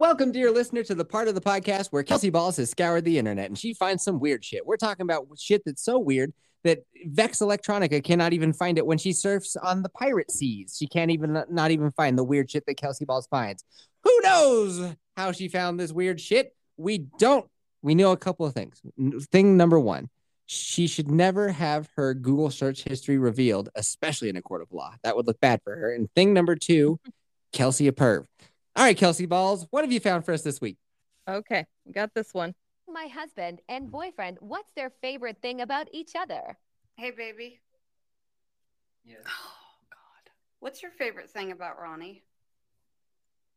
Welcome, dear listener, to the part of the podcast where Kelsey Balls has scoured the internet and she finds some weird shit. We're talking about shit that's so weird that Vex Electronica cannot even find it when she surfs on the pirate seas. She can't even uh, not even find the weird shit that Kelsey Balls finds. Who knows how she found this weird shit? We don't. We know a couple of things. Thing number one, she should never have her Google search history revealed, especially in a court of law. That would look bad for her. And thing number two, Kelsey a perv. All right, Kelsey Balls, what have you found for us this week? Okay, we got this one. My husband and boyfriend, what's their favorite thing about each other? Hey, baby. Yes. Oh, God. What's your favorite thing about Ronnie?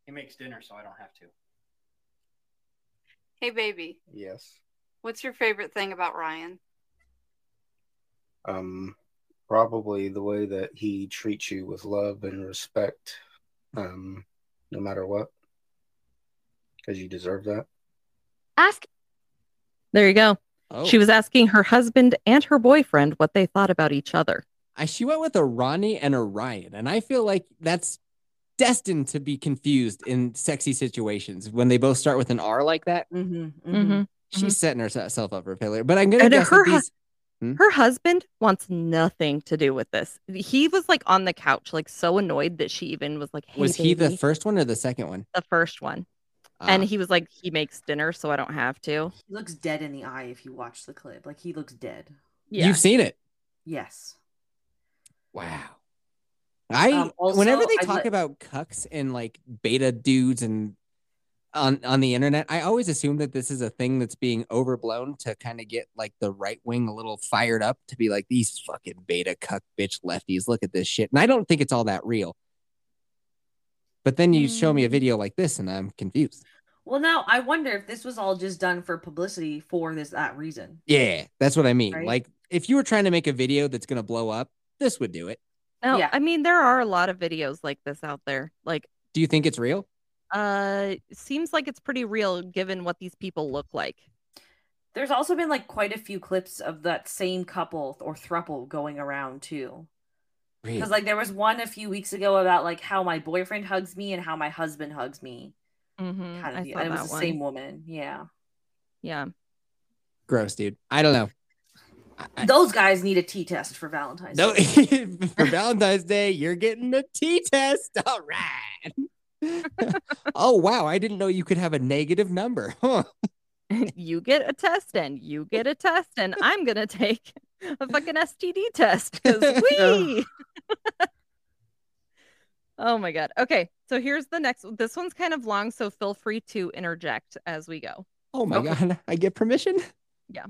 He makes dinner, so I don't have to. Hey, baby. Yes. What's your favorite thing about Ryan? Um, probably the way that he treats you with love and respect, um, no matter what, because you deserve that. Ask There you go. Oh, She was asking her husband and her boyfriend what they thought about each other. I, she went with a Ronnie and a Ryan, and I feel like that's destined to be confused in sexy situations when they both start with an R like that. Mm-hmm, Mhm. She's setting herself up for failure. But I'm gonna And guess her that hu- these. Her husband wants nothing to do with this. He was like on the couch, like so annoyed that she even was like, hey, was he the first one or the second one? the first one. and Ah, he was like, he makes dinner, so I don't have to. He looks dead in the eye if you watch the clip. Like he looks dead. Yeah. you've seen it. Yes. Wow. I Um, also, whenever they talk let- about cucks and like beta dudes and on on the internet, I always assume that this is a thing that's being overblown to kind of get like the right wing a little fired up to be like these fucking beta cuck bitch lefties. Look at this shit, and I don't think it's all that real. But then you show Mm. me a video like this, and I'm confused. Well, now I wonder if this was all just done for publicity for this that reason. Yeah, that's what I mean. Right. Like if you were trying to make a video that's gonna blow up, this would do it. No, Yeah. I mean, there are a lot of videos like this out there. Like, Do you think it's real? Uh, seems like it's pretty real given what these people look like. There's also been like quite a few clips of that same couple or thruple going around too. Really? Because like there was one a few weeks ago about like how my boyfriend hugs me and how my husband hugs me. Mm-hmm. Kind I of, saw and it was the one. same woman. Yeah, Yeah. Gross, dude. I don't know. I- I- those guys need a T test for Valentine's. No, Day. for Valentine's Day, you're getting a T test. All right. Oh wow, I didn't know you could have a negative number. Huh. you get a test and you get a test and I'm gonna take a fucking STD test because we. oh my god. Okay, so here's the next. This one's kind of long, so feel free to interject as we go. Oh my Okay. god, I get permission. Yeah.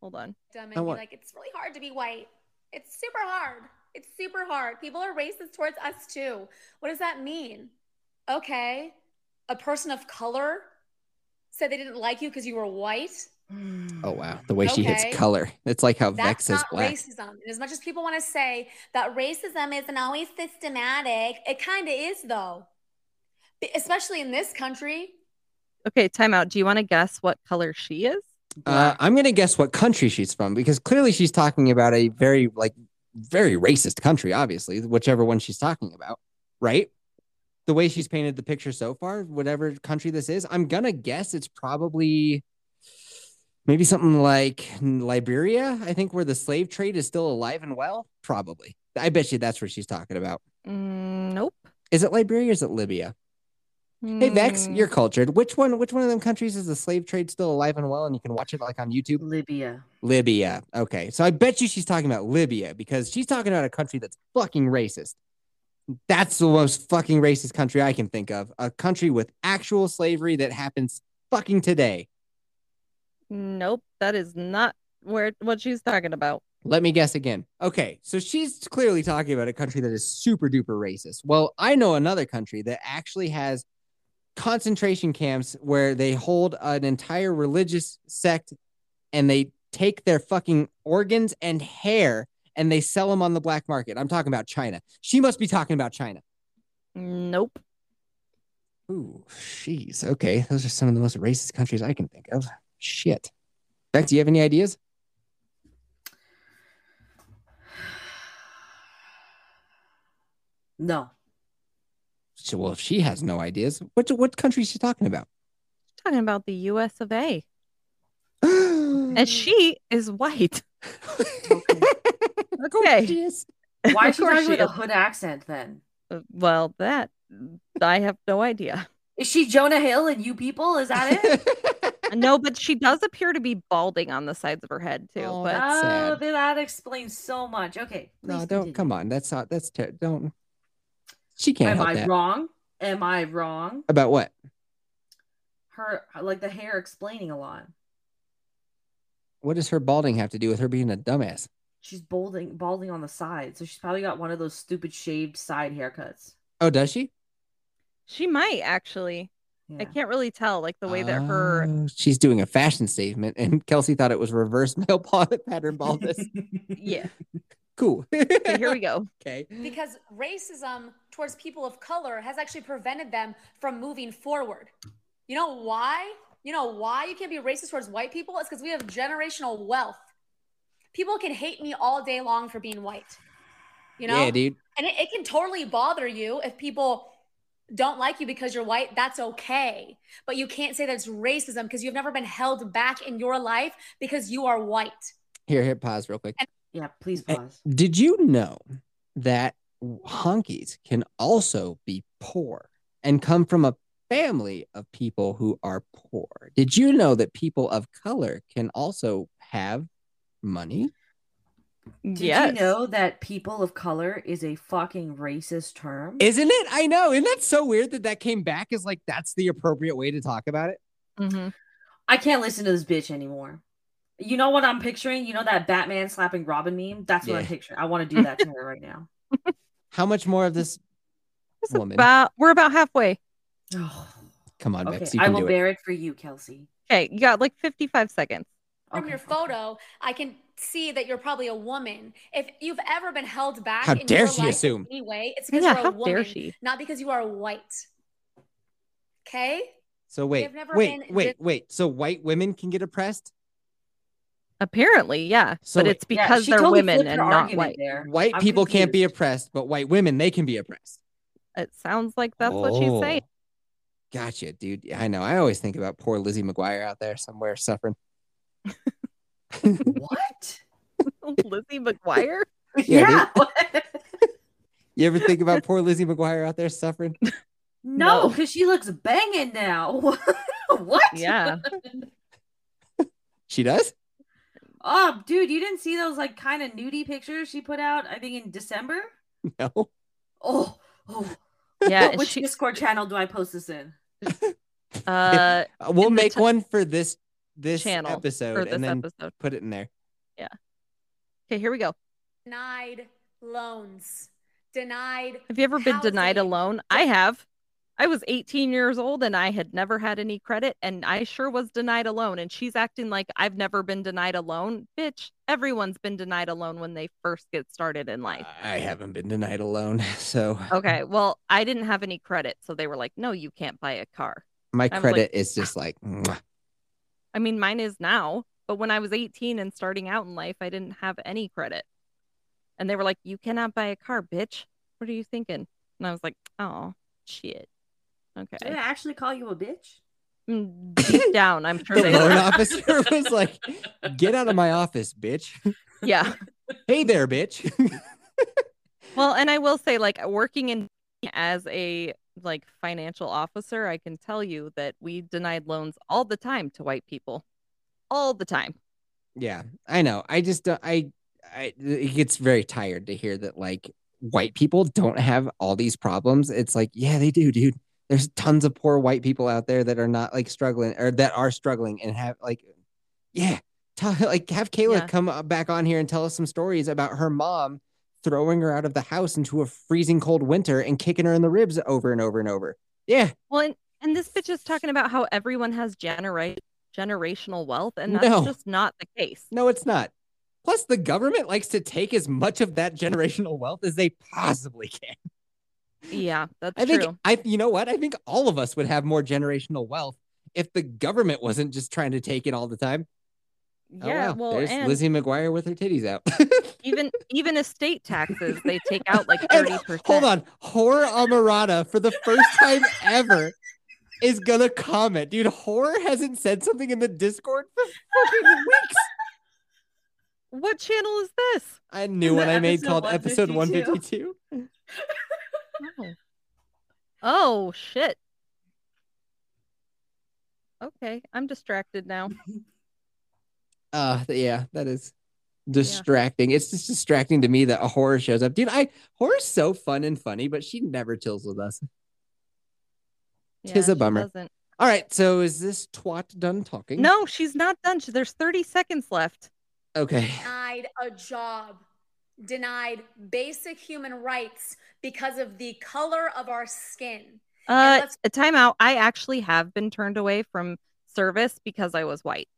Hold on. Dumb I and be like, it's really hard to be white. It's super hard. It's super hard. People are racist towards us too. What does that mean? Okay. A person of color said they didn't like you because you were white. Oh wow, the way she hits color. It's like how Vex That's is black. racism. And as much as people want to say that racism isn't always systematic, it kind of is though. Especially in this country. Okay, timeout. Do you want to guess what color she is? Uh, I'm gonna guess what country she's from because clearly she's talking about a very like very racist country. Obviously, whichever one she's talking about, right? The way she's painted the picture so far, whatever country this is, I'm gonna guess it's probably maybe something like Liberia. I think where the slave trade is still alive and well. Probably. I bet you that's what she's talking about. Mm, nope. Is it Liberia or is it Libya? Hey Vex, Mm, you're cultured. Which one? Which one of them countries is the slave trade still alive and well, and you can watch it like on YouTube? Libya. Libya. Okay, so I bet you she's talking about Libya because she's talking about a country that's fucking racist. That's the most fucking racist country I can think of. A country with actual slavery that happens fucking today. Nope. That is not where what she's talking about. Let me guess again. Okay, so she's clearly talking about a country that is super duper racist. Well, I know another country that actually has concentration camps where they hold an entire religious sect and they take their fucking organs and hair and they sell them on the black market. I'm talking about China. She must be talking about China. Nope. Ooh, jeez. Okay, those are some of the most racist countries I can think of. Shit. Beck, do you have any ideas? No. So, well, if she has no ideas, what what country is she talking about? talking about the US of A. And she is white. Of course Okay. she is. Why is she course talking she with a hood accent then? Uh, Well, that I have no idea. Is she Jonah Hill and you people? Is that it? No, but she does appear to be balding on the sides of her head too. Oh, but That's oh, sad. then that explains so much. Okay. no, don't continue. come on. That's not. That's ter- don't. She can't Am help I that. wrong? Am I wrong? About what? Her like the hair explaining a lot. What does her balding have to do with her being a dumbass? She's balding balding on the side, so she's probably got one of those stupid shaved side haircuts. Oh, does she? she might actually. I can't really tell, like the way that her. Oh, she's doing a fashion statement, and Kelsey thought it was reverse male pa- pattern baldness. Yeah. cool. Okay, here we go. Okay. because racism towards people of color has actually prevented them from moving forward. You know why? You know why you can't be racist towards white people? It's because we have generational wealth. People can hate me all day long for being white. You know? Yeah, dude. And it, it can totally bother you if people don't like you because you're white. That's okay. But you can't say that it's racism because you've never been held back in your life because you are white. Here, here, pause real quick. Yeah, please pause. Did you know that honkies can also be poor and come from a family of people who are poor? Did you know that people of color can also have money? Did yes. you know that people of color is a fucking racist term? Isn't it? I know. Isn't that so weird that that came back as like that's the appropriate way to talk about it? Mhm. I can't listen to this bitch anymore. You know what I'm picturing? You know that Batman slapping Robin meme? That's what I'm picturing. I want to do that to her right now. How much more of this? It's Woman. about we're about halfway. Come on, okay, Bex. You I will do it. bear it for you, Kelsey. Okay, you got like 55 seconds. From Okay, your photo, I can see that you're probably a woman. If you've ever been held back, How in dare your she life in assume? any way, it's because Yeah, you're a how woman, dare she? not because you are white. Okay? So wait, never wait, been wait, dis- wait. So white women can get oppressed? Apparently, yeah. So but it's because she they're totally women and not white. there. White I'm people can't be oppressed, but white women they can be oppressed. It sounds like that's what she's oh. saying. Oh, Gotcha, dude. I know. I always think about poor Lizzie McGuire out there somewhere suffering. What? Lizzie McGuire? Yeah, Yeah. You ever think about poor Lizzie McGuire out there suffering? no, No. because she looks banging now. what? Yeah. She does? Oh, dude, you didn't see those like kind of nudie pictures she put out? I think in December. No. Oh, oh. Yeah. Which she, Discord channel do I post this in? uh, Uh, we'll in make t- one for this this channel episode this and then episode. put it in there. Yeah. Okay, here we go. Denied loans. Denied. Have you ever been denied a loan? I have. I was 18 years old and I had never had any credit, and I sure was denied a loan. And she's acting like I've never been denied a loan. Bitch, everyone's been denied a loan when they first get started in life. I haven't been denied a loan, so Okay, well, I didn't have any credit, so they were like, "No, you can't buy a car." my was like- credit is just like mwah. I mean, mine is now, but when I was 18 and starting out in life, I didn't have any credit. And they were like, "You cannot buy a car, bitch. What are you thinking?" And I was like, "Oh, shit." Did I Okay. actually call you a bitch? Mm, Deep down, I'm sure the they loan were. officer was like, "Get out of my office, bitch." Yeah. hey there, bitch. Well, and I will say, like, working in as a like financial officer, I can tell you that we denied loans all the time to white people, all the time. yeah, I know. I just don't- I I it gets very tired to hear that like white people don't have all these problems. It's like, yeah, they do, dude. There's tons of poor white people out there that are not like struggling or that are struggling and have like, yeah, tell, like have Kayla Yeah. come uh, back on here and tell us some stories about her mom throwing her out of the house into a freezing cold winter and kicking her in the ribs over and over and over. Yeah, Well, and, and this bitch is talking about how everyone has genera- generational wealth, and that's No. just not the case. no, it's not. Plus, the government likes to take as much of that generational wealth as they possibly can. Yeah, that's I think true. I you know what? I think all of us would have more generational wealth if the government wasn't just trying to take it all the time. Oh, Yeah, wow. well, there's and Lizzie McGuire with her titties out. even even estate taxes, they take out like And thirty percent. Hold on, horror Amarada for the first time ever is gonna comment, dude. Horror hasn't said something in the Discord for fucking weeks. What channel is this? I knew The when I made called episode 152. 152. Oh. oh shit. Okay, I'm distracted now. Uh yeah, that is distracting. It's just distracting to me that a horror shows up. Dude, I horror's so fun and funny, but she never chills with us. Yeah, Tis a bummer. doesn't. All right, so is this twat done talking? No, she's not done. There's 30 seconds left. Okay. Denied a job, denied basic human rights because of the color of our skin. Uh, let's- a timeout. I actually have been turned away from service because I was white.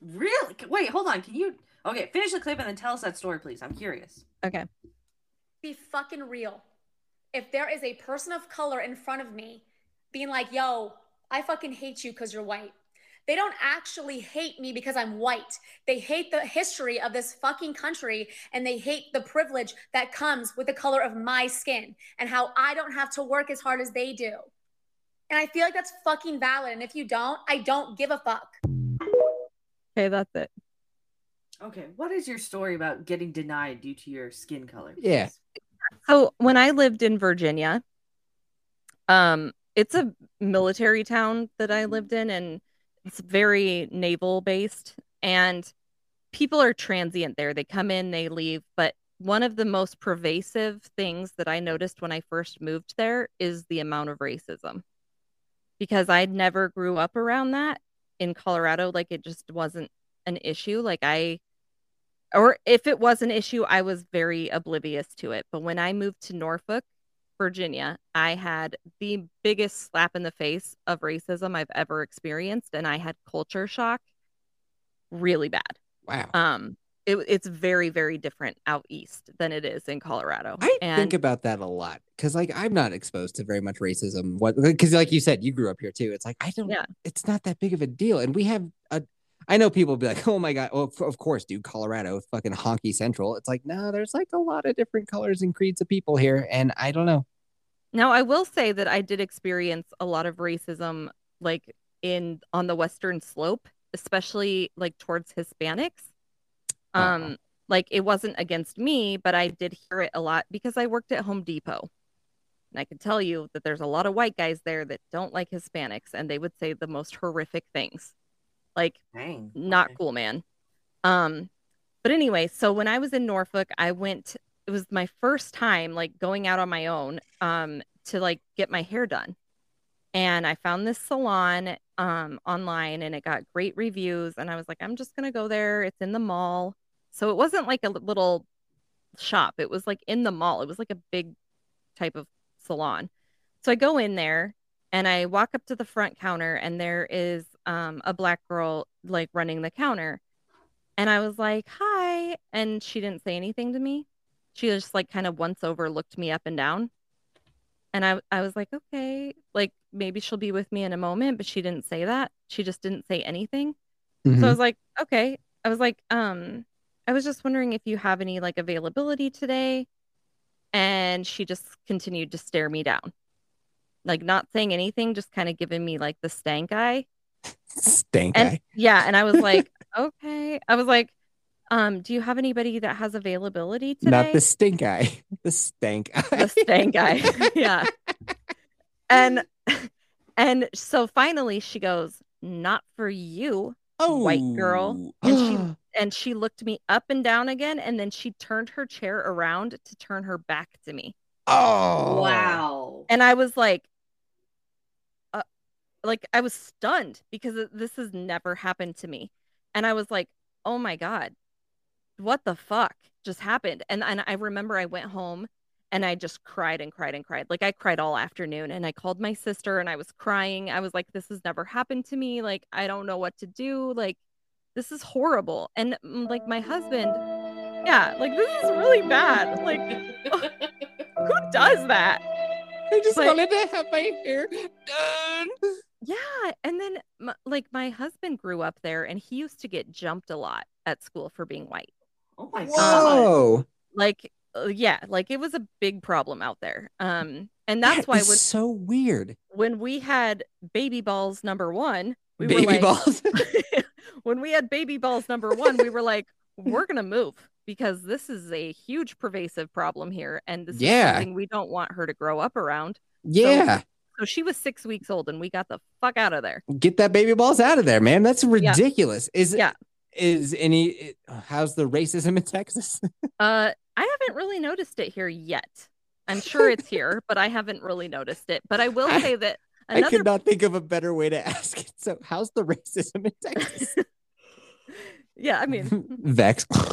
Really? Wait, hold on. Can you? Okay, finish the clip and then tell us that story, please. I'm curious. Okay. Be fucking real. If there is a person of color in front of me being like, yo, I fucking hate you because you're white. They don't actually hate me because I'm white. They hate the history of this fucking country and they hate the privilege that comes with the color of my skin and how I don't have to work as hard as they do. And I feel like that's fucking valid. And if you don't, I don't give a fuck. Okay, that's it. Okay, what is your story about getting denied due to your skin color? Yeah. So when I lived in Virginia, um, it's a military town that I lived in, and it's very naval based. And people are transient there. They come in, they leave. But one of the most pervasive things that I noticed when I first moved there is the amount of racism. Because I never grew up around that in Colorado. Like it just wasn't an issue. Like I or if it was an issue, I was very oblivious to it. But when I moved to Norfolk, Virginia, I had the biggest slap in the face of racism I've ever experienced, and I had culture shock really bad. Wow. Um, it, it's very, very different out east than it is in Colorado. I and think about that a lot because, like, I'm not exposed to very much racism. What? Because, like you said, you grew up here too. It's like I don't. Yeah. It's not that big of a deal, and we have a. I know people will be like, "Oh my god!" Well, of- of course, dude, Colorado, fucking honky central. It's like, no, there's like a lot of different colors and creeds of people here, and I don't know. Now, I will say that I did experience a lot of racism, like in on the Western Slope, especially like towards Hispanics. Uh-huh. Um, like it wasn't against me, but I did hear it a lot because I worked at Home Depot. And I can tell you that there's a lot of white guys there that don't like Hispanics, and they would say the most horrific things. Like Dang. not okay. cool, man. Um, but anyway, so when I was in Norfolk, I went. It was my first time like going out on my own um to like get my hair done, and I found this salon um online, and it got great reviews. And I was like, I'm just gonna go there. It's in the mall, so it wasn't like a little shop. It was like in the mall. It was like a big type of salon. So I go in there and I walk up to the front counter and there is um, a black girl like running the counter. And I was like, hi. And she didn't say anything to me. She just like kind of once over looked me up and down. And I, I was like, okay, like maybe she'll be with me in a moment, but she didn't say that. She just didn't say anything. So I was like, okay. I was like, um, I was just wondering if you have any like availability today. And she just continued to stare me down. Like not saying anything, just kind of giving me like the stank eye. Stank And eye. yeah, and I was like, okay. I was like, um, do you have anybody that has availability today? Not the stink eye. The stank eye. the stank eye. yeah. And and so finally she goes, not for you. oh, white girl, and she- And she looked me up and down again, and then she turned her chair around to turn her back to me. oh, Wow. And I was like, like I was stunned because this has never happened to me. And I was like, oh my God, what the fuck just happened? And, and I remember I went home and I just cried and cried and cried. Like I cried all afternoon and I called my sister and I was crying. I was like, this has never happened to me. Like, I don't know what to do. Like, this is horrible. And mm, like my husband, yeah, like this is really bad. Like, who does that? I just But- wanted to have my hair done. Yeah, and then m like my husband grew up there, and he used to get jumped a lot at school for being white. Oh my god. Whoa. Like, uh, yeah, like it was a big problem out there. Um, and that's That why is when so weird. when we had baby balls number one, we Baby were like, balls. when we had baby balls number one, we were like, we're gonna move because this is a huge pervasive problem here, and this Yeah. is something we don't want her to grow up around. yeah. So she was six weeks old, and we got the fuck out of there. Get that baby balls out of there, man. That's ridiculous. Is Yeah. is any how's the racism in Texas? Uh, I haven't really noticed it here yet. I'm sure it's here, but I haven't really noticed it. But I will I- say that I another could not think of a better way to ask it. So, how's the racism in Texas? yeah, I mean, Vex. um,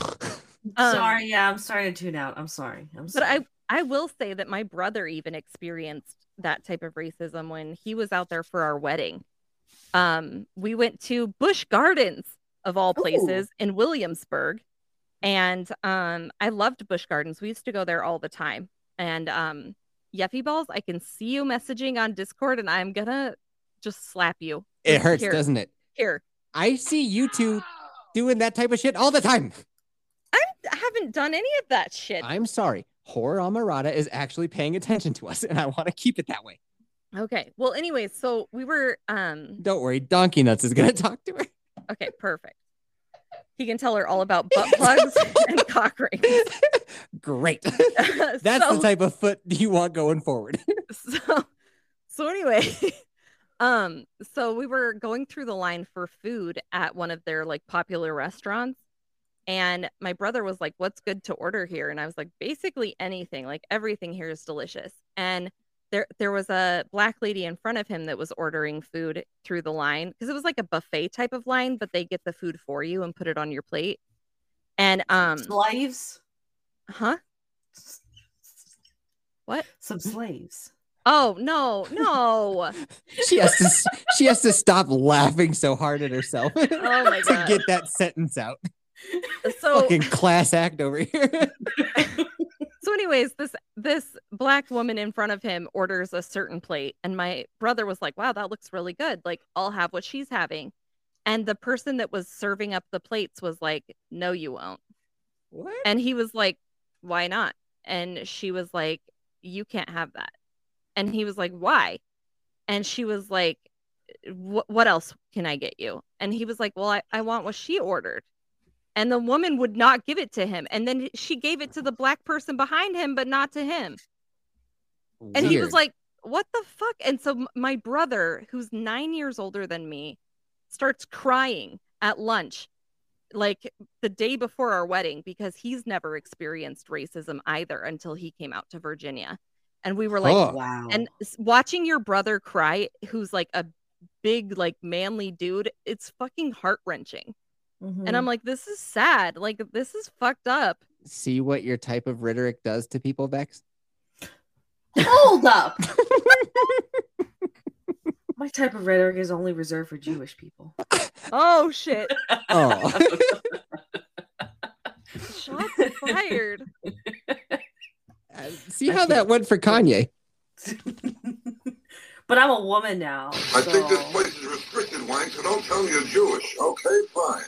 sorry, yeah, I'm sorry to tune out. I'm sorry. I'm but sorry. I I will say that my brother even experienced that type of racism when he was out there for our wedding. Um, we went to Busch Gardens of all places in Williamsburg, and um, I loved Busch Gardens. We used to go there all the time. And um, Yeffy balls, I can see you messaging on Discord, and I'm gonna just slap you. it hurts, Here. doesn't it? Here, I see you two doing that type of shit all the time. I haven't done any of that shit. I'm sorry. Horror Amarada is actually paying attention to us, and I want to keep it that way. Okay. Well, anyways, so we were um Don't worry, Donkey Nuts is gonna talk to her. okay, perfect. He can tell her all about butt plugs and cock rings. Great. That's so, the type of foot you want going forward. so so anyway, um, so we were going through the line for food at one of their like popular restaurants. And my brother was like, What's good to order here? And I was like, basically anything, like everything here is delicious. And there there was a black lady in front of him that was ordering food through the line because it was like a buffet type of line, but they get the food for you and put it on your plate. And um slaves. huh? What? Some slaves. Oh no, no. she has to she has to stop laughing so hard at herself Oh my to get that sentence out. So Fucking class act over here. so anyways, this this black woman in front of him orders a certain plate and my brother was like, "Wow, that looks really good. Like I'll have what she's having." And the person that was serving up the plates was like, "No, you won't." what? And he was like, "Why not?" And she was like, "You can't have that." And he was like, "Why?" And she was like, "Wh- "What else can I get you?" And he was like, "Well, I, I want what she ordered." And the woman would not give it to him. And then she gave it to the black person behind him, but not to him. And he was like, What the fuck? And so my brother, who's nine years older than me, starts crying at lunch, like the day before our wedding, because he's never experienced racism either until he came out to Virginia. And we were like, Oh. Wow. and watching your brother cry, who's like a big, like manly dude, it's fucking heart wrenching. Mhm. And I'm like, this is sad. Like, this is fucked up. See what your type of rhetoric does to people, Vex? hold up. My type of rhetoric is only reserved for Jewish people. Oh, shit. Oh. Shots fired. Uh, See how that went for Kanye. but I'm a woman now. I think this place is restricted, Wang, so don't tell me you're Jewish. Okay, fine.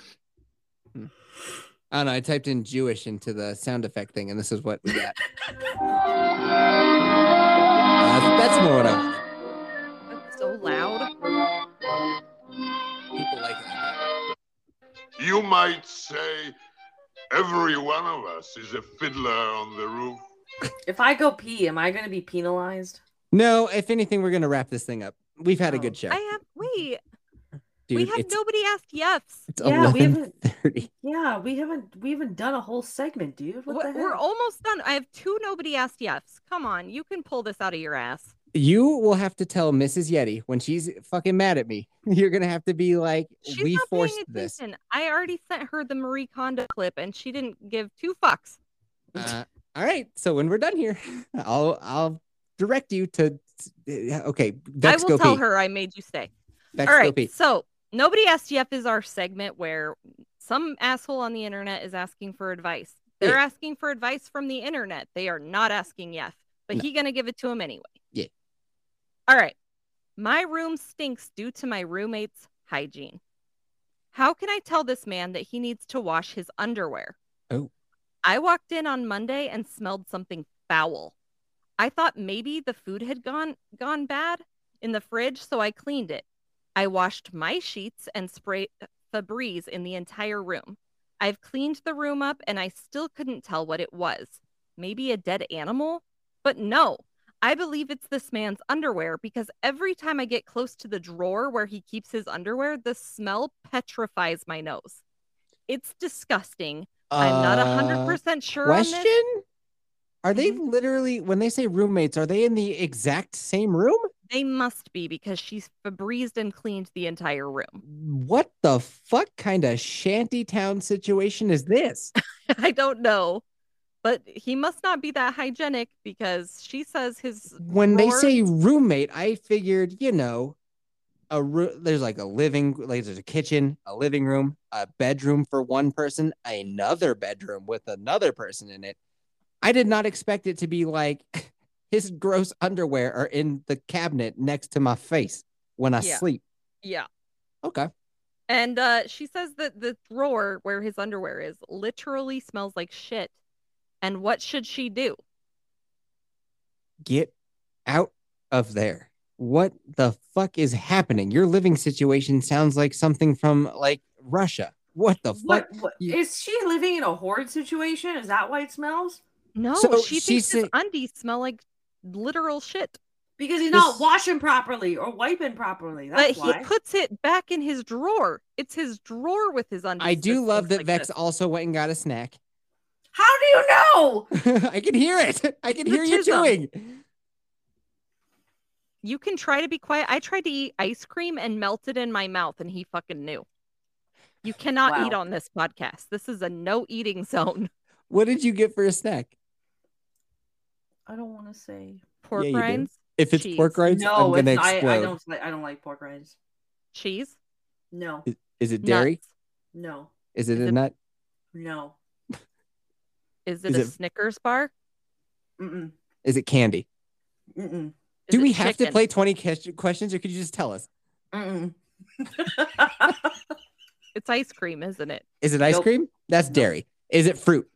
I don't know. I typed in Jewish into the sound effect thing, and this is what we got. Uh, that's more what I wanted. That's so loud. People like it. You might say every one of us is a fiddler on the roof. If I go pee, am I going to be penalized? No, if anything, we're gonna wrap this thing up. We've had a Oh. good show, I have, wait, dude. we have nobody asked Yefs. it's Yeah, we haven't- thirty. Yeah, we haven't we haven't done a whole segment, dude. What We're, the we're almost done. I have two nobody asked Yefs. Come on, you can pull this out of your ass. You will have to tell Mrs. Yeti when she's fucking mad at me. You're gonna have to be like, She's "We not forced paying this." I already sent her the Marie Kondo clip, and she didn't give two fucks. Uh, all right, so when we're done here, I'll I'll direct you to. Okay, Vex I will go tell pee. her I made you stay. Vex All go pee. So nobody asked Jeff is our segment where some asshole on the internet is asking for advice. They're Yeah. asking for advice from the internet. They are not asking Jeff, but No. he gonna give it to him anyway. Yeah. All right. My room stinks due to my roommate's hygiene. How can I tell this man that he needs to wash his underwear? Oh. I walked in on Monday and smelled something foul. I thought maybe the food had gone gone bad in the fridge, so I cleaned it. I washed my sheets and sprayed Febreze in the entire room. I've cleaned the room up and I still couldn't tell what it was. Maybe a dead animal? But no, I believe it's this man's underwear because every time I get close to the drawer where he keeps his underwear, the smell petrifies my nose. It's disgusting. I'm not Uh, 100% sure on Question? Are they literally when they say roommates? Are they in the exact same room? They must be because she's Febrezed and cleaned the entire room. What the fuck kind of shanty town situation is this? I don't know. But he must not be that hygienic because she says his when they say roommate, I figured, you know, a ro- there's like a living, like there's a kitchen, a living room, a bedroom for one person, another bedroom with another person in it. I did not expect it to be like his gross underwear are in the cabinet next to my face when I Yeah. sleep. Yeah. Okay. And uh, she says that the drawer where his underwear is literally smells like shit. And what should she do? Get out of there. What the fuck is happening? Your living situation sounds like something from like Russia. What the fuck? What, what You- is she living in a horde situation? Is that why it smells? No, So she she thinks his said- undies smell like literal shit. Because he's This- not washing properly or wiping properly. But That's he puts it back in his drawer. It's his drawer with his undies. I do love that like Vex this. also went and got a snack. How do you know? I can hear it. I can hear you Nepotism. chewing. You can try to be quiet. I tried to eat ice cream and melt it in my mouth, and he fucking knew. You cannot eat on this podcast. This is a no eating zone. What did you get for a snack? I don't want to say. Pork Yeah, rinds, If it's pork Cheese. rinds, I'm gonna it's, I, explode. I don't. Like, I don't like pork rinds. cheese, No, Is it dairy? nuts. no, Is it Is a it- nut? no. Is it Is a it- Snickers bar? Mm-mm. Is it candy? Mm-mm. Is Do we have to play 20 questions or could you just tell us? Mm-mm. It's ice cream, isn't it? Is it ice Nope. cream? That's Nope. dairy. Is it fruit?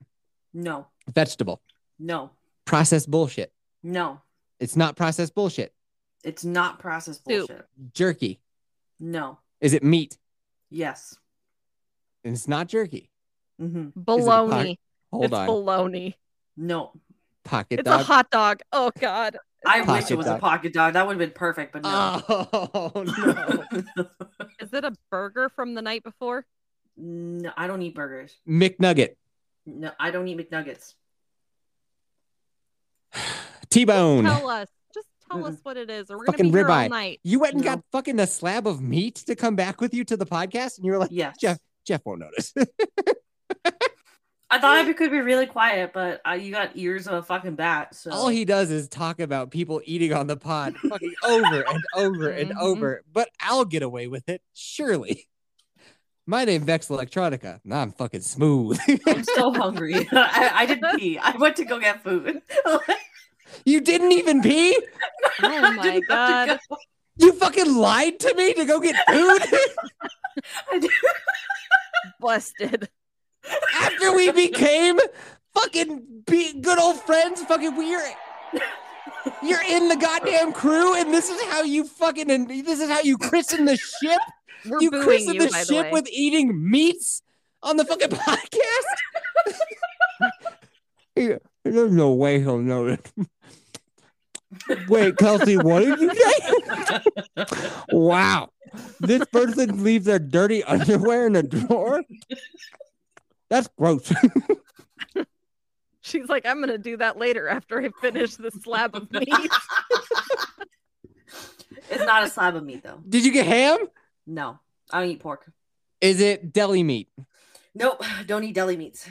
no, Vegetable? no, Processed bullshit. no. It's not processed bullshit. It's not processed Soup. bullshit. Jerky. No. Is it meat? Yes. And it's not jerky. Mm-hmm. Baloney. Hold it's on. baloney. No. Pocket It's dog. a hot dog. Oh God. I wish it was dog. a pocket dog. That would have been perfect, but no. Oh no. Is it a burger from the night before? no, I don't eat burgers. McNugget. No, I don't eat McNuggets. T-bone. Tell us. Just tell us what it is, or we're gonna Fucking be here all night. You went and No. got fucking a slab of meat to come back with you to the podcast, and you were like, Yes. Jeff, Jeff won't notice. I thought I could be really quiet, but uh, you got ears of a fucking bat. So All he does is talk about people eating on the pod fucking over and over and Mhm. over. But I'll get away with it, surely. My name Vex Electronica. Nah, I'm fucking smooth. I'm so hungry. I, I didn't pee. I went to go get food. you didn't even pee? Oh I my didn't God. go. You fucking lied to me to go get food I Busted. after we became fucking be good old friends. Fucking we're you're in the goddamn crew, and this is how you fucking and this is how you christen the ship. We're you christen you, the by the ship with eating meats on the fucking podcast. Yeah, There's no way he'll know it. Wait, Kelsey, what did you say? wow. This person leaves their dirty underwear in a drawer? That's gross. She's like, I'm gonna do that later after I finish the slab of meat. it's not a slab of meat though. Did you get ham? No, I don't eat pork. Is it deli meat? Nope, don't eat deli meats.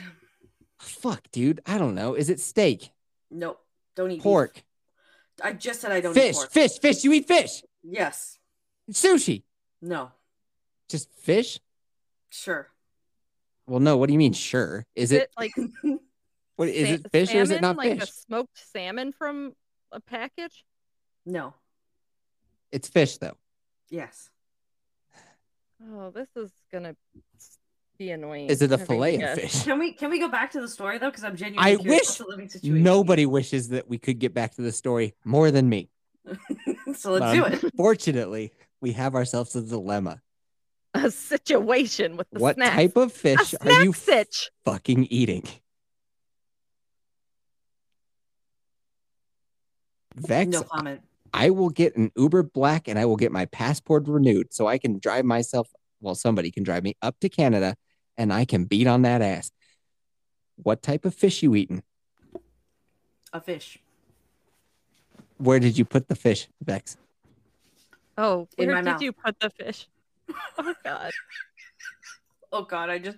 Fuck, dude. I don't know. Is it steak? Nope, don't eat beef. Pork? I just said I don't eat Fish? pork. Fish? Fish? You eat fish? Yes. Sushi? No. Just fish? Sure. Well, no. What do you mean? Sure. Is it? like What is sa- it? Fish or is it salmon, not like fish? a smoked salmon from a package? No. It's fish though. Yes. Oh, this is gonna be annoying. Is it a having fillet to of fish? Can we can we go back to the story though? Because I'm genuinely I curious wish what's the living situation. Nobody wishes that we could get back to the story more than me. so let's do Um, it. Fortunately, we have ourselves a dilemma. A situation with the what snacks. type of a fish snack are you sitch. fucking eating? Vex, No comment. I will get an Uber Black and I will get my passport renewed so I can drive myself. Well, somebody can drive me up to Canada and I can beat on that ass. What type of fish you eating? A fish. Where did you put the fish, Vex? Oh, In where my did mouth. you put the fish? Oh God. Oh god, I just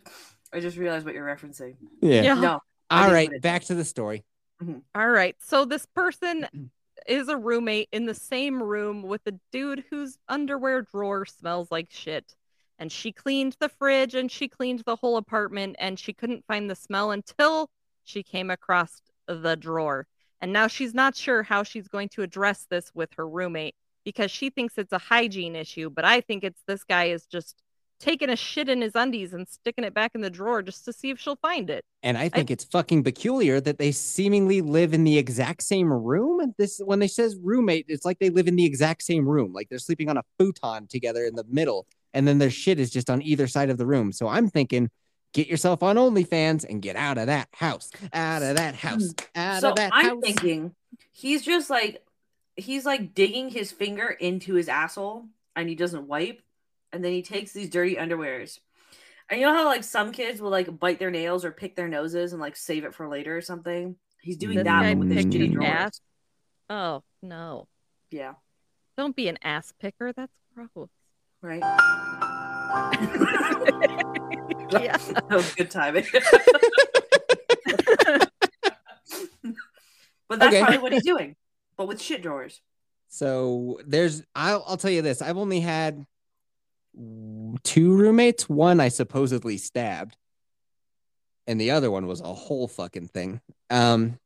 I just realized what you're referencing. Yeah. Yeah. No. I All didn't right, put it. back to the story. Mm-hmm. All right. So this person is a roommate in the same room with a dude whose underwear drawer smells like shit. And she cleaned the fridge and she cleaned the whole apartment and she couldn't find the smell until she came across the drawer. And now she's not sure how she's going to address this with her roommate because she thinks it's a hygiene issue, but I think it's this guy is just taking a shit in his undies and sticking it back in the drawer just to see if she'll find it. And I think it's fucking peculiar that they seemingly live in the exact same room. And This when they says roommate, it's like they live in the exact same room. Like they're sleeping on a futon together in the middle, and then their shit is just on either side of the room. So I'm thinking, get yourself on OnlyFans and get out of that house, out of that house, hmm. out so of that house. So I'm thinking he's just like he's like digging his finger into his asshole and he doesn't wipe and then he takes these dirty underwears. And you know how like some kids will like bite their nails or pick their noses and like save it for later or something? He's doing This that with his picked shitty drawers. ass. Oh no. Yeah, Don't be an ass picker. That's gross. right. Yeah. that was good timing. but that's Okay. probably what he's doing, but with shit drawers. So there's I'll I'll tell you this. I've only had two roommates. One I supposedly stabbed. And the other one was a whole fucking thing. Um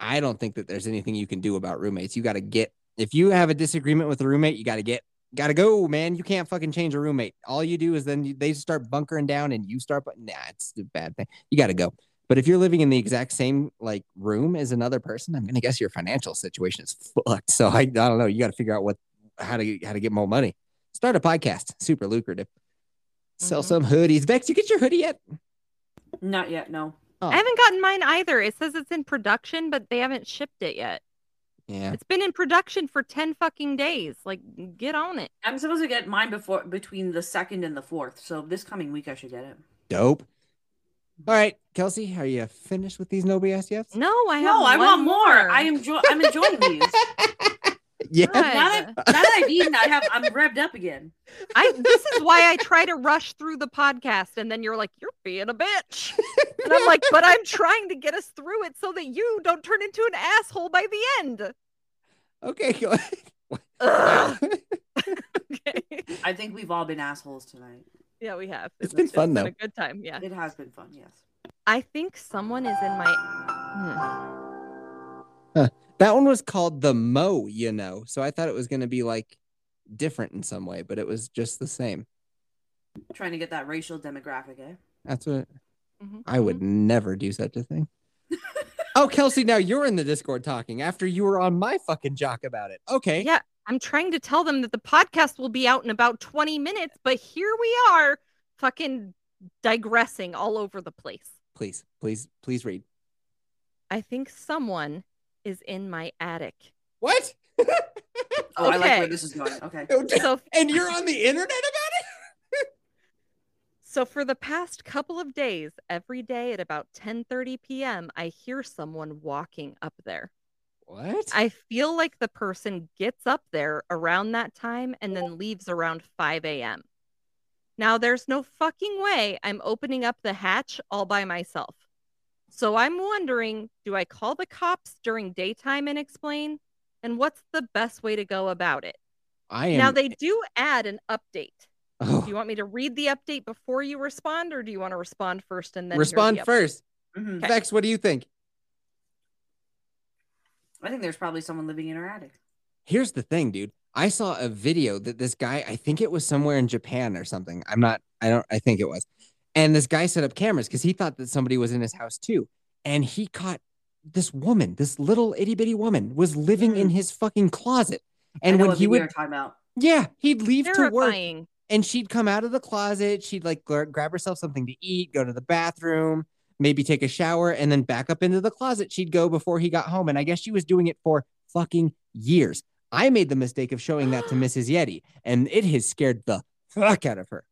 I don't think that there's anything you can do about roommates. You got to get if you have a disagreement with a roommate, you got to get got to go, man. You can't fucking change a roommate. All you do is then you, they start bunkering down and you start but nah, it's a bad thing. You got to go. But if you're living in the exact same like room as another person, I'm gonna guess your financial situation is fucked. So I, I don't know. You got to figure out what how to how to get more money. Start a podcast, super lucrative. Sell Mhm. some hoodies. Vex, you get your hoodie yet? Not yet, no. Oh, I haven't gotten mine either. It says it's in production, but they haven't shipped it yet. yeah. It's been in production for 10 fucking days. Like, get on it. I'm supposed to get mine before between the second and the fourth. So this coming week I should get it. Dope. All right, Kelsey, are you finished with these no BS yet? No, I have No, I one want more. I enjoy I'm enjoying these. Yeah. Now that now that I've eaten, I have I'm revved up again. I this is why I try to rush through the podcast and then you're like you're being a bitch. And I'm like, "But I'm trying to get us through it so that you don't turn into an asshole by the end." Okay, go ahead. Okay. I think we've all been assholes tonight. Yeah, we have. It's been fun, been though. a good time. Yeah. It has been fun, yes. I think someone is in my Hmm. That one was called the Mo, you know. So I thought it was going to be like different in some way, but it was just the same. Trying to get that racial demographic, eh? That's what Mhm, I would never do such a thing. oh, Kelsey, now you're in the Discord talking after you were on my fucking jock about it. Okay. Yeah, I'm trying to tell them that the podcast will be out in about 20 minutes, but here we are fucking digressing all over the place. Please, please, please read. I think someone is in my attic. What? Oh, I like where this is going. Okay. So and you're on the internet about it? so for the past couple of days, every day at about 10:30 p.m., I hear someone walking up there. What? I feel like the person gets up there around that time and then leaves around 5 a.m. Now, there's no fucking way I'm opening up the hatch all by myself. So I'm wondering do I call the cops during daytime and explain? And what's the best way to go about it? I am. Now, they do add an update. Oh, Do you want me to read the update before you respond, or do you want to respond first and then respond the update? first. Mhm. Okay. Vex, what do you think? I think there's probably someone living in her attic. Here's the thing, dude. I saw a video that this guy, I think it was somewhere in Japan or something. I'm not, I don't, I think it was. And this guy set up cameras because he thought that somebody was in his house too. And he caught this woman, this little itty bitty woman, was living in his fucking closet. And when he would, talking about. yeah, he'd leave to work and she'd come out of the closet. She'd like grab herself something to eat, go to the bathroom, maybe take a shower, and then back up into the closet she'd go before he got home. And I guess she was doing it for fucking years. I made the mistake of showing that to Mrs. Yeti, and it has scared the fuck out of her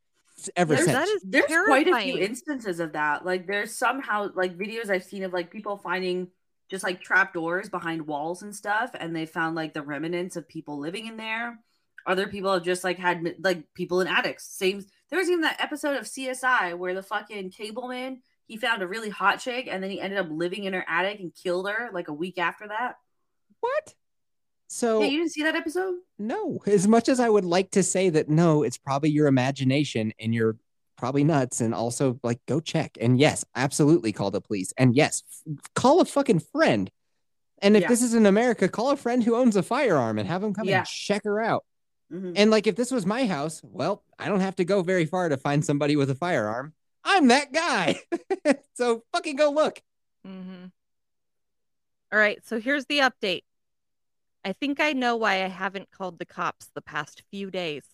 ever There's- since. That is There's quite a few instances of that. Like there's somehow like videos I've seen of like people finding just like trap doors behind walls and stuff, and they found like the remnants of people living in there. Other people have just like had like people in attics. Same. There was even that episode of CSI where the fucking cableman he found a really hot chick and then he ended up living in her attic and killed her like a week after that. what? So yeah, you didn't see that episode? no, as much as I would like to say that no, it's probably your imagination and you're probably nuts and also like go check. And yes, absolutely call the police. And yes, f- call a fucking friend. And if Yeah. this is in America, call a friend who owns a firearm and have them come Yeah. and check her out. Mhm. And like if this was my house, well, I don't have to go very far to find somebody with a firearm. I'm that guy. so fucking go look. Mm-hmm. All right, so here's the update. I think I know why I haven't called the cops the past few days.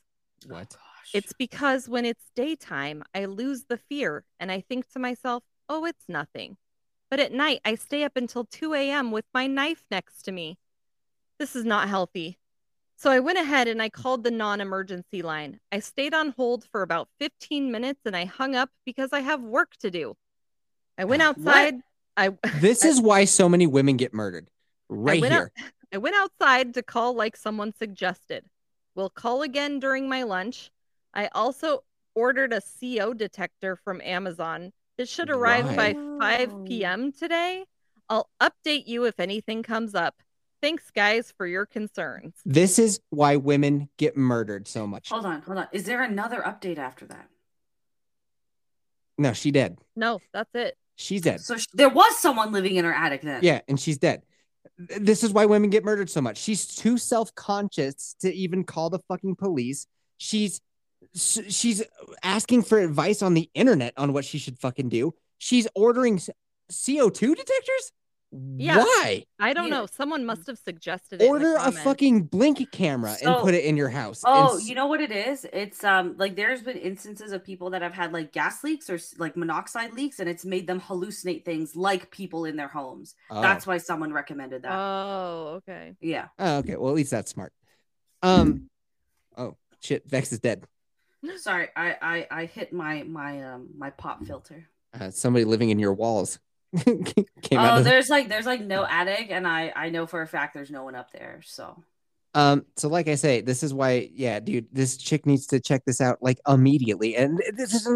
What? Oh, it's because when it's daytime, I lose the fear and I think to myself, oh, it's nothing. But at night, I stay up until 2 a.m. with my knife next to me. This is not healthy. So I went ahead and I mm. called the non emergency line. I stayed on hold for about 15 minutes and I hung up because I have work to do. I went What? outside. I This is why so many women get murdered. Right went out- here. I went outside to call like someone suggested. We'll call again during my lunch. I also ordered a CO detector from Amazon. It should arrive by 5 p.m. today. I'll update you if anything comes up. Thanks, guys, for your concerns. This is why women get murdered so much. Hold on, hold on. Is there another update after that? No, she dead. No, that's it. She's dead. So sh- there was someone living in her attic then. Yeah, and she's dead. This is why women get murdered so much. She's too self-conscious to even call the fucking police. She's she's asking for advice on the internet on what she should fucking do. She's ordering CO2 detectors? Yeah. Why? I don't know. Someone must have suggested it. Order a fucking blink camera and put it in your house. Oh, And you know what it is? It's um like there's been instances of people that have had like gas leaks or like monoxide leaks, and it's made them hallucinate things like people in their homes. Oh. That's why someone recommended that. Oh, okay. yeah. Oh, okay. Well, at least that's smart. Um. Oh shit! Vex is dead. Sorry, I I I hit my my um my pop filter. Uh, somebody living in your walls came out. Oh, there's like there's like no attic, and I I know for a fact there's no one up there. So Um. So, like I say, this is why. Yeah, dude, this chick needs to check this out like immediately. And this is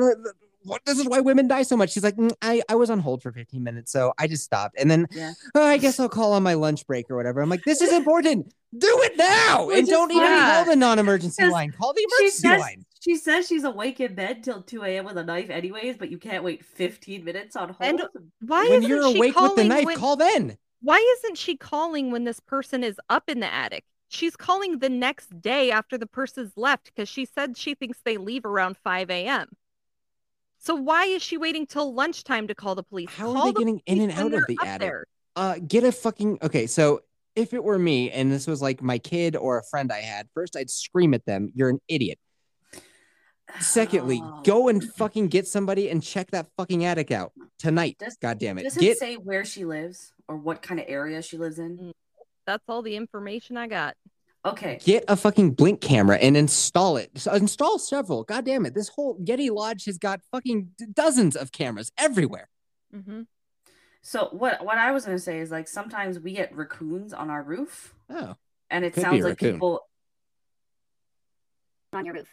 what. This is why women die so much. She's like, "Mm, I I was on hold for 15 minutes, so I just stopped. And then yeah. "Oh, I guess I'll call on my lunch break or whatever. I'm like, this is important. Do it now, and don't even call the non-emergency line. Call the She emergency says line. She says she's awake in bed till 2 a.m. with a knife anyways, but you can't wait 15 minutes on hold. And why When isn't you're she awake with the knife, when- call then. Why isn't she calling when this person is up in the attic? She's calling the next day after the person's left because she said she thinks they leave around 5 a.m. So why is she waiting till lunchtime to call the police? How Call are they the getting in and out of the attic? there. uh get a fucking okay so if it were me and this was like my kid or a friend i had first i'd scream at them you're an idiot secondly Oh. go and fucking get somebody and check that fucking attic out tonight Does- god damn it Does get it say where she lives or what kind of area she lives in? That's all the information I got. Okay. get a fucking blink camera and install it So install several god damn it this whole yeti lodge has got fucking dozens of cameras everywhere hmm So what what I was gonna say is like sometimes we get raccoons on our roof, oh and it Could sounds like raccoon. people on your roof.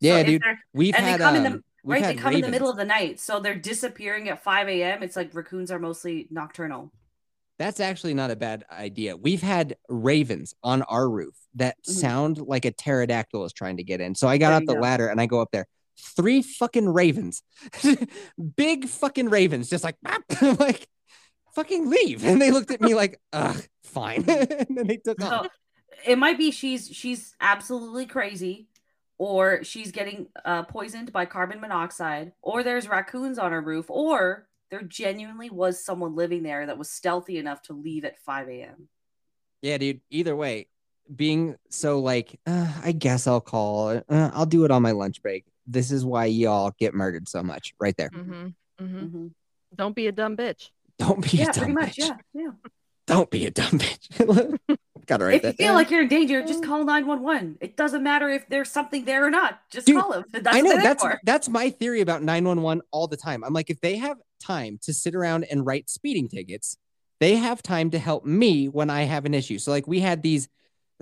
Yeah if dude we've and they had come in the- um, right. They come in the middle of the night, so they're disappearing at 5 a.m. It's like raccoons are mostly nocturnal. That's actually not a bad idea. We've had ravens on our roof that Mhm. sound like a pterodactyl is trying to get in. So I got There out the go. ladder and I go up there. Three fucking ravens, big fucking ravens, just like, like, fucking leave. And they looked at me like, ugh, fine. and then they took So off. it might be she's she's absolutely crazy, or she's getting uh, poisoned by carbon monoxide, or there's raccoons on her roof, or there genuinely was someone living there that was stealthy enough to leave at 5 a.m. Yeah, dude. Either way, being so like, uh, I guess I'll call. Uh, I'll do it on my lunch break. This is why y'all get murdered so much, right there. Mm-hmm. hmm Mhm. Don't be a dumb bitch. Don't be Yeah, a dumb pretty much. bitch. Yeah, yeah. Don't be a dumb bitch. Gotta write that. if you feel down. like you're in danger, just mm. call 911. It doesn't matter if there's something there or not. Just Dude, call them. That's I know that's for. that's my theory about 911 all the time. I'm like, if they have time to sit around and write speeding tickets, they have time to help me when I have an issue. So like we had these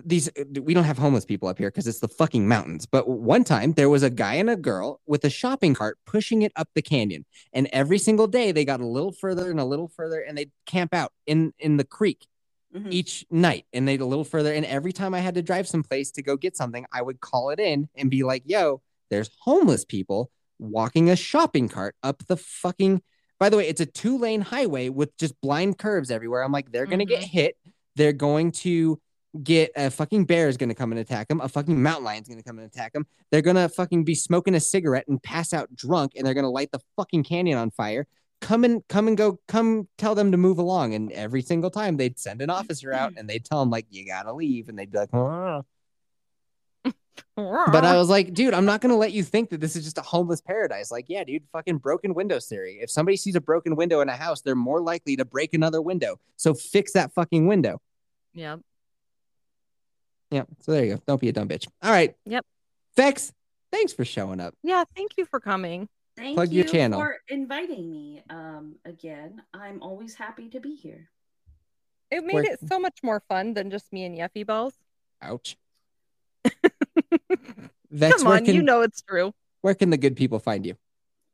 these we don't have homeless people up here because it's the fucking mountains. But one time there was a guy and a girl with a shopping cart pushing it up the canyon. And every single day they got a little further and a little further and they'd camp out in in the creek Mhm. each night and they'd a little further. And every time I had to drive someplace to go get something, I would call it in and be like, yo, there's homeless people walking a shopping cart up the fucking. By the way, it's a two lane highway with just blind curves everywhere. I'm like, they're to get hit. They're going to get a fucking bear is going to come and attack them. A fucking mountain lion is going to come and attack them. They're going to fucking be smoking a cigarette and pass out drunk and they're going to light the fucking canyon on fire come and come and go come tell them to move along and every single time they'd send an officer out and they'd tell them like you gotta leave and they'd be like "Ah." but i was like dude i'm not gonna let you think that this is just a homeless paradise like yeah dude fucking broken window theory if somebody sees a broken window in a house they're more likely to break another window so fix that fucking window yeah. Yeah so there you go don't be a dumb bitch all right Yep. vex thanks for showing up Yeah. Thank you for coming. Thank Plug you your channel. for inviting me. Um, again, I'm always happy to be here. It made Where- it so much more fun than just me and Yeffy balls. ouch vex Come on, can, you know it's true. where can the good people find you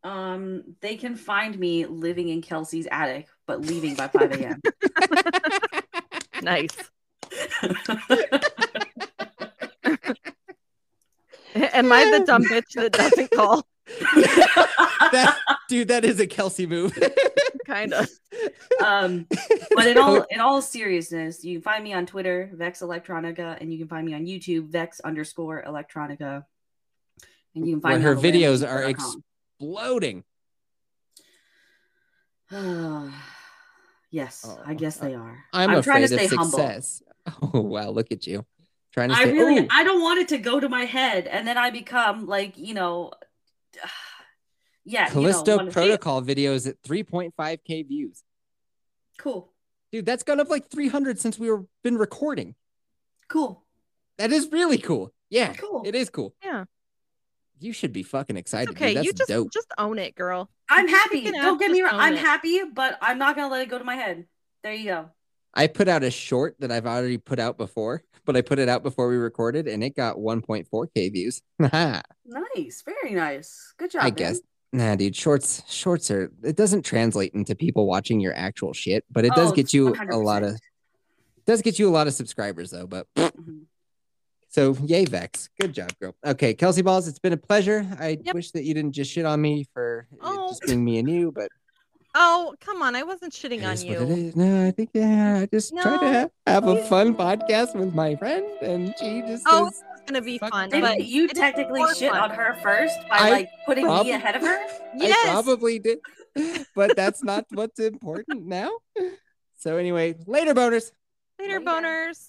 Um, they can find me living in Kelsey's attic, but leaving by 5 a.m. Nice. Am I the dumb bitch that doesn't call? that, dude that is a kelsey move kind of. um, but in all in all seriousness, you can find me on Twitter, Vex Electronica, and you can find me on YouTube, Vex underscore Electronica. And you can find her on the videos are vex.com. exploding yes, Oh, I guess they are. I'm, I'm afraid trying to of stay humble. success. Oh wow, look at you. Trying to I stay really Ooh, I don't want it to go to my head and then I become like, you know, yeah, Callisto you know, one- Protocol videos at 3.5k views. cool. Dude, that's gone up like 300 since we were been recording. Cool. That is really cool. Yeah, Cool. it is cool. Yeah. You should be fucking It's excited. okay. That's You just dope. just own it, girl. I'm happy. Don't get me wrong. I'm it. happy, but I'm not gonna let it go to my head. There you go. I put out a short that I've already put out before, but I put it out before we recorded and it got 1.4k views. Nice. Very nice. Good job. man. guess. Nah, dude, shorts shorts are it doesn't translate into people watching your actual shit, but it does Oh, get you a lot of does get you a lot of subscribers though, but Mhm. so yay Vex. Good job, girl. Okay, Kelsey Balls, it's been a pleasure. I Yep. wish that you didn't just shit on me for Oh. just being me and you, but Oh, come on. I wasn't shitting it on is what it you. No, I think yeah, I just tried to have, have a fun podcast with my friend and she just Oh, says, this is gonna be fun. But Didn't you technically shit fun. on her first by I like putting prob- me ahead of her? Yes. I probably did, but that's not what's important now. So anyway, later boners. Later, Later. boners.